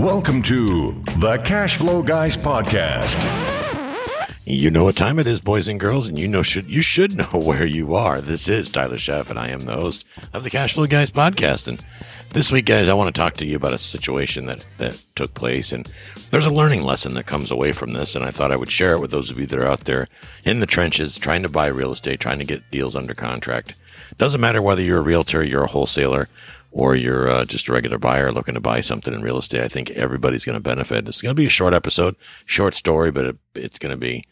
Welcome to the Cash Flow Guys podcast. You know what time it is, boys and girls, and you know should you should know where you are. This is Tyler Sheff, and I am the host of the Cash Flow Guys podcast. And this week, guys, I want to talk to you about a situation that that took place, and there's a learning lesson that comes away from this. And I thought I would share it with those of you that are out there in the trenches, trying to buy real estate, trying to get deals under contract. Doesn't matter whether you're a realtor, you're a wholesaler, or you're uh, just a regular buyer looking to buy something in real estate, I think everybody's going to benefit. It's going to be a short episode, short story, but it, it's going to be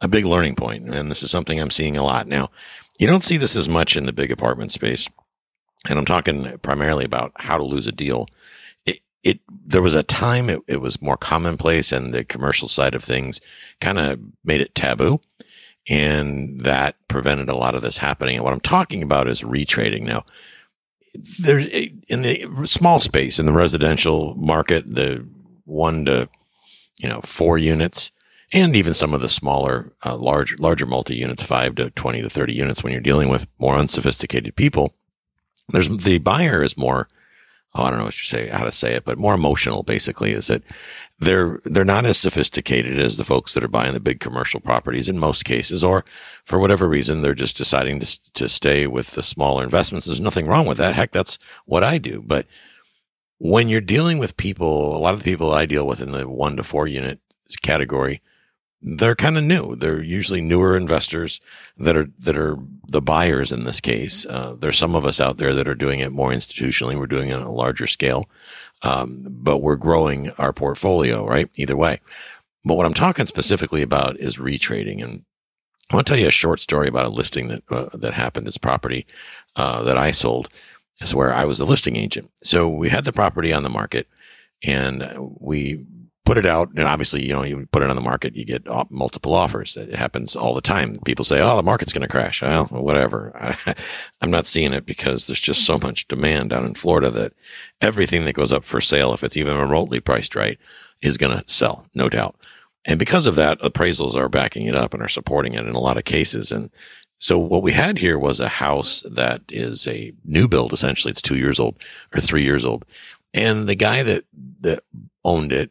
a big learning point. And this is something I'm seeing a lot now. You don't see this as much in the big apartment space. And I'm talking primarily about how to lose a deal. It, it, there was a time it, it was more commonplace and the commercial side of things kind of made it taboo. And that prevented a lot of this happening. And what I'm talking about is retrading. Now, there's in the small space in the residential market, the one to, you know, four units and even some of the smaller, uh, large, larger multi units, five to 20 to 30 units when you're dealing with more unsophisticated people. There's the buyer is more, oh, I don't know what you say, how to say it, but more emotional basically is that they're, they're not as sophisticated as the folks that are buying the big commercial properties in most cases, or for whatever reason, they're just deciding to, to stay with the smaller investments. There's nothing wrong with that. Heck, that's what I do. But when you're dealing with people, a lot of the people I deal with in the one to four unit category, they're kind of new. They're usually newer investors that are that are the buyers in this case. Uh, there's some of us out there that are doing it more institutionally. We're doing it on a larger scale, um, but we're growing our portfolio. Right, either way. But what I'm talking specifically about is retrading, and I want to tell you a short story about a listing that uh, that happened. It's property uh, that I sold. Is where I was the listing agent. So we had the property on the market, and we put it out and obviously you know you put it on the market you get multiple offers. It happens all the time. People say oh the market's going to crash well whatever. I, am not seeing it because there's just so much demand down in florida that everything that goes up for sale if it's even remotely priced right is going to sell no doubt. And because of that appraisals are backing it up and are supporting it in a lot of cases. And so what we had here was a house that is a new build essentially. It's two years old or three years old. And the guy that that owned it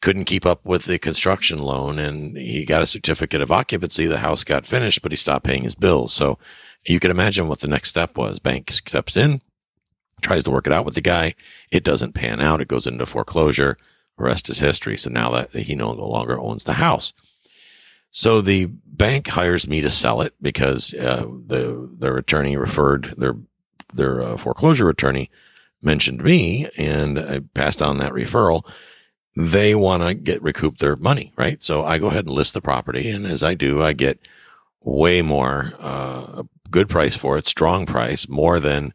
couldn't keep up with the construction loan and he got a certificate of occupancy. The house got finished, but he stopped paying his bills. So you can imagine what the next step was. Bank steps in, tries to work it out with the guy. It doesn't pan out. It goes into foreclosure. The rest is history. So now that he no longer owns the house. So the bank hires me to sell it because uh, the their attorney referred their their uh, foreclosure attorney mentioned me, and I passed on that referral they want to get recoup their money, right? So I go ahead and list the property. And as I do, I get way more, uh, good price for it, strong price, more than,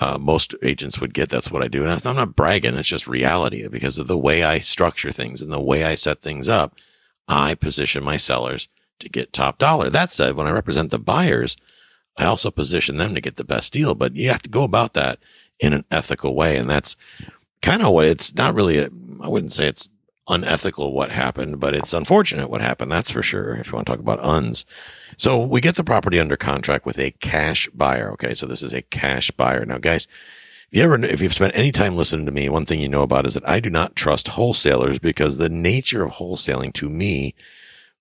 uh, most agents would get. That's what I do. And I'm not bragging. It's just reality because of the way I structure things and the way I set things up. I position my sellers to get top dollar. That said, when I represent the buyers, I also position them to get the best deal, but you have to go about that in an ethical way. And that's kind of what it's not really a, I wouldn't say it's unethical what happened, but it's unfortunate what happened. That's for sure. If you want to talk about uns. So we get the property under contract with a cash buyer. Okay. So this is a cash buyer. Now guys, if you ever, if you've spent any time listening to me, one thing you know about is that I do not trust wholesalers because the nature of wholesaling to me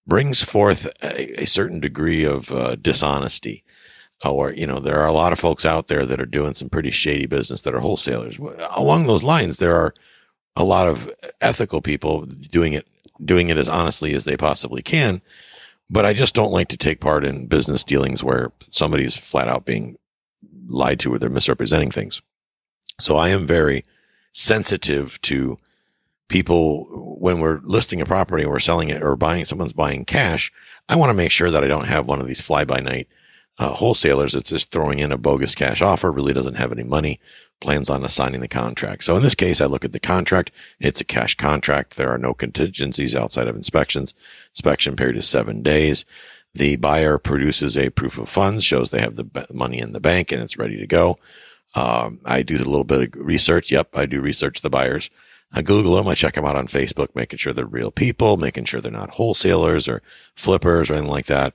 brings forth a, a certain degree of uh, dishonesty. Or, you know, there are a lot of folks out there that are doing some pretty shady business that are wholesalers. Along those lines, there are a lot of ethical people doing it, doing it as honestly as they possibly can. But I just don't like to take part in business dealings where somebody's flat out being lied to or they're misrepresenting things. So I am very sensitive to people when we're listing a property and we're selling it or buying someone's buying cash. I want to make sure that I don't have one of these fly by night uh, wholesalers that's just throwing in a bogus cash offer, really doesn't have any money, plans on assigning the contract. So in this case, I look at the contract. It's a cash contract. There are no contingencies outside of inspections. Inspection period is seven days. The buyer produces a proof of funds, shows they have the money in the bank and it's ready to go. Um, I do a little bit of research. Yep, I do research the buyers. I Google them. I check them out on Facebook, making sure they're real people, making sure they're not wholesalers or flippers or anything like that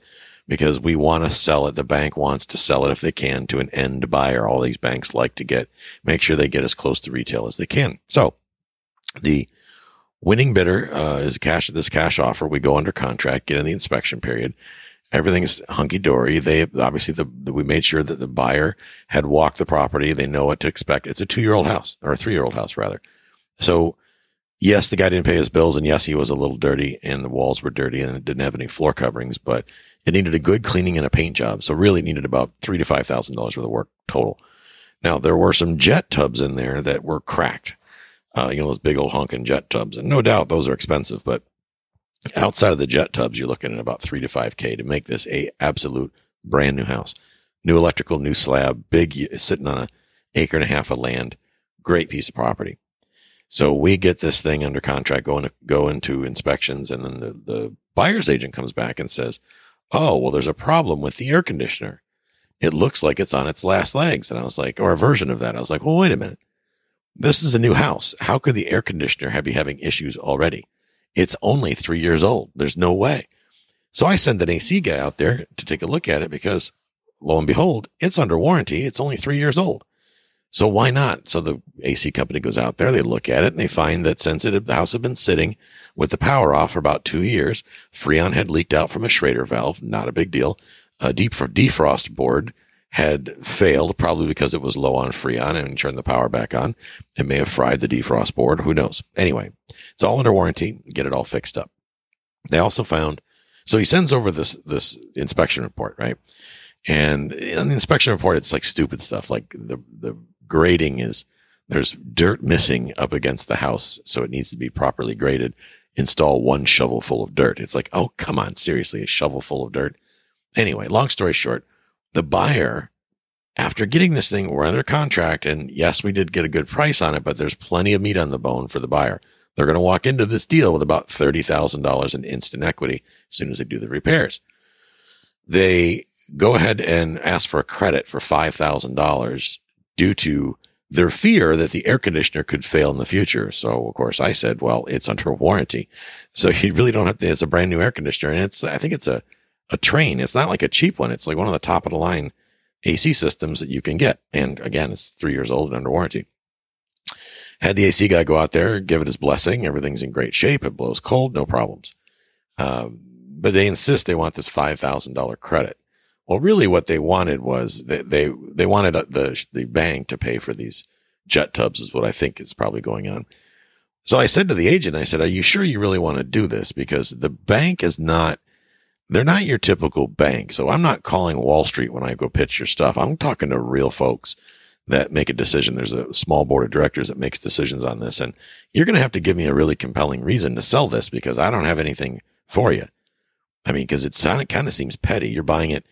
because we want to sell it. The bank wants to sell it if they can to an end buyer. All these banks like to get, make sure they get as close to retail as they can. So the Winning bidder uh, is cash this cash offer. We go under contract, get in the inspection period. Everything's hunky dory. They obviously the, the, we made sure that the buyer had walked the property. They know what to expect. It's a two year old house or a three year old house rather. So yes, the guy didn't pay his bills and yes, he was a little dirty and the walls were dirty and it didn't have any floor coverings, but it needed a good cleaning and a paint job. So really needed about three to five thousand dollars worth of work total. Now there were some jet tubs in there that were cracked. Uh, you know, those big old honking jet tubs. And no doubt those are expensive, but outside of the jet tubs, you're looking at about three to five K to make this a absolute brand new house. New electrical, new slab, big, sitting on a acre and a half of land. Great piece of property. So we get this thing under contract, go, in, go into inspections, and then the, the buyer's agent comes back and says, Oh, well, there's a problem with the air conditioner. It looks like it's on its last legs. And I was like, or a version of that. I was like, well, wait a minute. This is a new house. How could the air conditioner have be having issues already? It's only three years old. There's no way. So I send an AC guy out there to take a look at it because lo and behold, it's under warranty. It's only three years old. So why not? So the AC company goes out there, they look at it and they find that since it, the house had been sitting with the power off for about two years, Freon had leaked out from a Schrader valve. Not a big deal. A deep defrost board had failed, probably because it was low on Freon and turned the power back on. It may have fried the defrost board. Who knows? Anyway, it's all under warranty. Get it all fixed up. They also found, so he sends over this, this inspection report, right? And in the inspection report, it's like stupid stuff. Like the, the grading is there's dirt missing up against the house. So it needs to be properly graded. Install one shovel full of dirt. It's like, oh, come on. Seriously, a shovel full of dirt. Anyway, long story short, the buyer, after getting this thing, we're under contract. And yes, we did get a good price on it, but there's plenty of meat on the bone for the buyer. They're going to walk into this deal with about $30,000 in instant equity as soon as they do the repairs. They go ahead and ask for a credit for $5,000 due to their fear that the air conditioner could fail in the future. So of course I said, well, it's under warranty. So you really don't have to, it's a brand new air conditioner. And it's, I think it's a, a Trane. It's not like a cheap one. It's like one of the top of the line AC systems that you can get. And again, it's three years old and under warranty. Had the AC guy go out there, give it his blessing. Everything's in great shape. It blows cold, no problems. Um, but they insist they want this $5,000 credit. Well, really what they wanted was they, they, they wanted uh, the, the bank to pay for these jet tubs is what I think is probably going on. So I said to the agent, I said, are you sure you really want to do this? Because the bank is not, they're not your typical bank. So I'm not calling Wall Street when I go pitch your stuff. I'm talking to real folks that make a decision. There's a small board of directors that makes decisions on this. And you're going to have to give me a really compelling reason to sell this because I don't have anything for you. I mean, because it kind of seems petty. You're buying it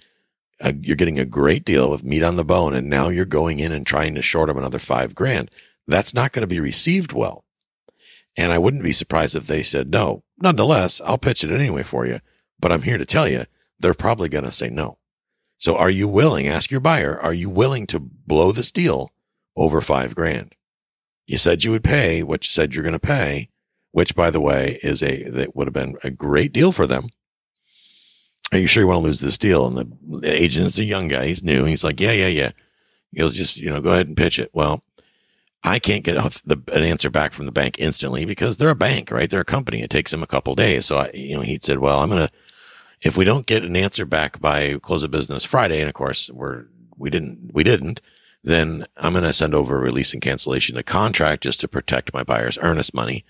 a, you're getting a great deal of meat on the bone, and now you're going in and trying to short them another five grand. That's not going to be received well. And I wouldn't be surprised if they said no. Nonetheless, I'll pitch it anyway for you. But I'm here to tell you, they're probably going to say no. So are you willing? Ask your buyer, are you willing to blow this deal over five grand? You said you would pay what you said you're going to pay, which by the way is a, that would have been a great deal for them are you sure you want to lose this deal? And the, agent is a young guy. He's new. He's like, yeah, yeah, yeah. He goes, just, you know, go ahead and pitch it. Well, I can't get the, an answer back from the bank instantly because they're a bank, right? They're a company. It takes them a couple days. So I, you know, he said, well, I'm going to, if we don't get an answer back by close of business Friday, and of course we're, we didn't, we didn't, then I'm going to send over a release and cancellation of contract just to protect my buyer's earnest money.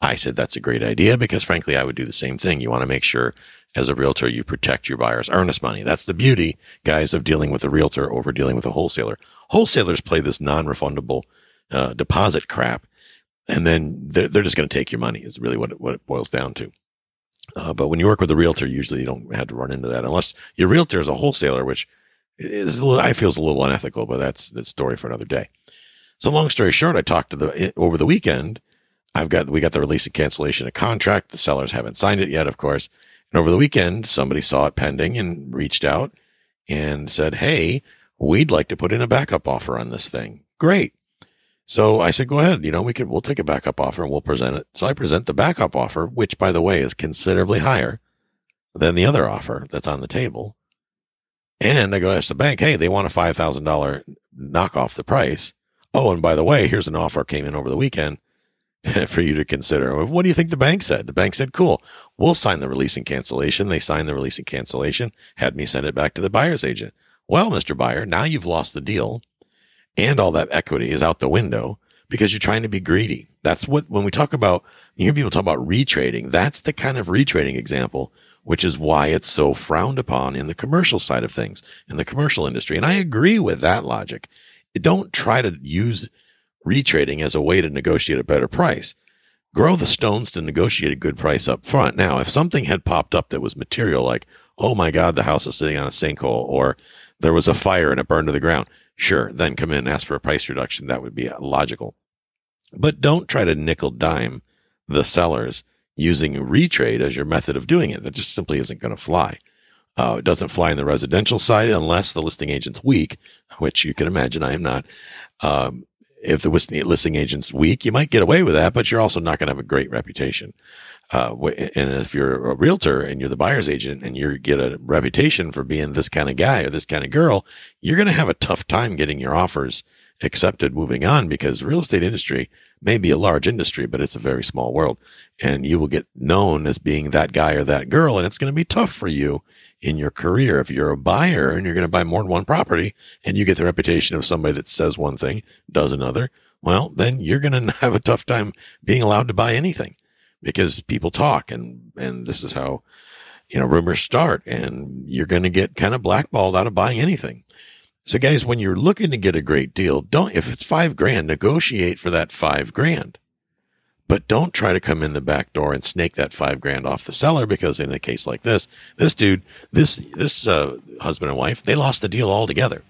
I said, that's a great idea because frankly, I would do the same thing. You want to make sure as a realtor, you protect your buyer's earnest money. That's the beauty, guys, of dealing with a realtor over dealing with a wholesaler. Wholesalers play this non-refundable uh, deposit crap, and then they're, they're just going to take your money. Is really what it, what it boils down to. Uh, but when you work with a realtor, usually you don't have to run into that unless your realtor is a wholesaler, which is little, I feel is a little unethical. But that's the story for another day. So long story short, I talked to the over the weekend. I've got we got the release and cancellation of contract. The sellers haven't signed it yet, of course. And over the weekend, somebody saw it pending and reached out and said, Hey, we'd like to put in a backup offer on this thing. Great. So I said, go ahead. You know, we can, we'll take a backup offer and we'll present it. So I present the backup offer, which by the way is considerably higher than the other offer that's on the table. And I go ask the bank, Hey, they want a $5,000 knock off the price. Oh, and by the way, here's an offer came in over the weekend. for you to consider. What do you think the bank said? The bank said, cool, we'll sign the release and cancellation. They signed the release and cancellation, had me send it back to the buyer's agent. Well, Mr. Buyer, now you've lost the deal and all that equity is out the window because you're trying to be greedy. That's what, when we talk about, you hear people talk about retrading, that's the kind of retrading example, which is why it's so frowned upon in the commercial side of things, in the commercial industry. And I agree with that logic. Don't try to use retrading as a way to negotiate a better price. Grow the stones to negotiate a good price up front. Now, if something had popped up that was material, like, oh my God, the house is sitting on a sinkhole, or there was a fire and it burned to the ground, sure, then come in and ask for a price reduction. That would be logical. But don't try to nickel dime the sellers using retrade as your method of doing it. That just simply isn't going to fly. Uh, it doesn't fly in the residential side unless the listing agent's weak, which you can imagine I am not. Um, if the listing agent's weak, you might get away with that, but you're also not going to have a great reputation. Uh, and if you're a realtor and you're the buyer's agent and you get a reputation for being this kind of guy or this kind of girl, you're going to have a tough time getting your offers accepted moving on because real estate industry may be a large industry, but it's a very small world and you will get known as being that guy or that girl. And it's going to be tough for you in your career. If you're a buyer and you're going to buy more than one property and you get the reputation of somebody that says one thing, does another, well, then you're going to have a tough time being allowed to buy anything because people talk and, and this is how, you know, rumors start and you're going to get kind of blackballed out of buying anything. So guys, when you're looking to get a great deal, don't, if it's five grand, negotiate for that five grand. But don't try to come in the back door and snake that five grand off the seller because in a case like this, this dude, this, this, uh, husband and wife, they lost the deal altogether.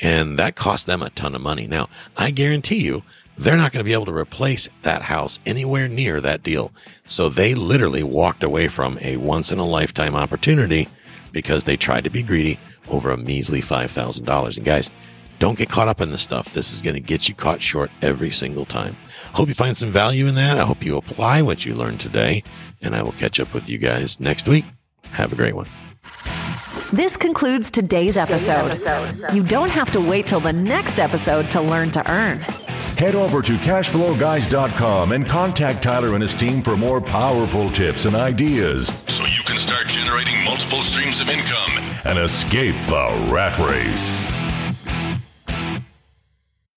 And that cost them a ton of money. Now, I guarantee you, they're not going to be able to replace that house anywhere near that deal. So they literally walked away from a once in a lifetime opportunity because they tried to be greedy over a measly $5,000. And guys, don't get caught up in this stuff. This is going to get you caught short every single time. Hope you find some value in that. I hope you apply what you learned today, and I will catch up with you guys next week. Have a great one. This concludes today's episode. You don't have to wait till the next episode to learn to earn. Head over to cashflowguys.com and contact Tyler and his team for more powerful tips and ideas so you can start generating multiple streams of income and escape the rat race.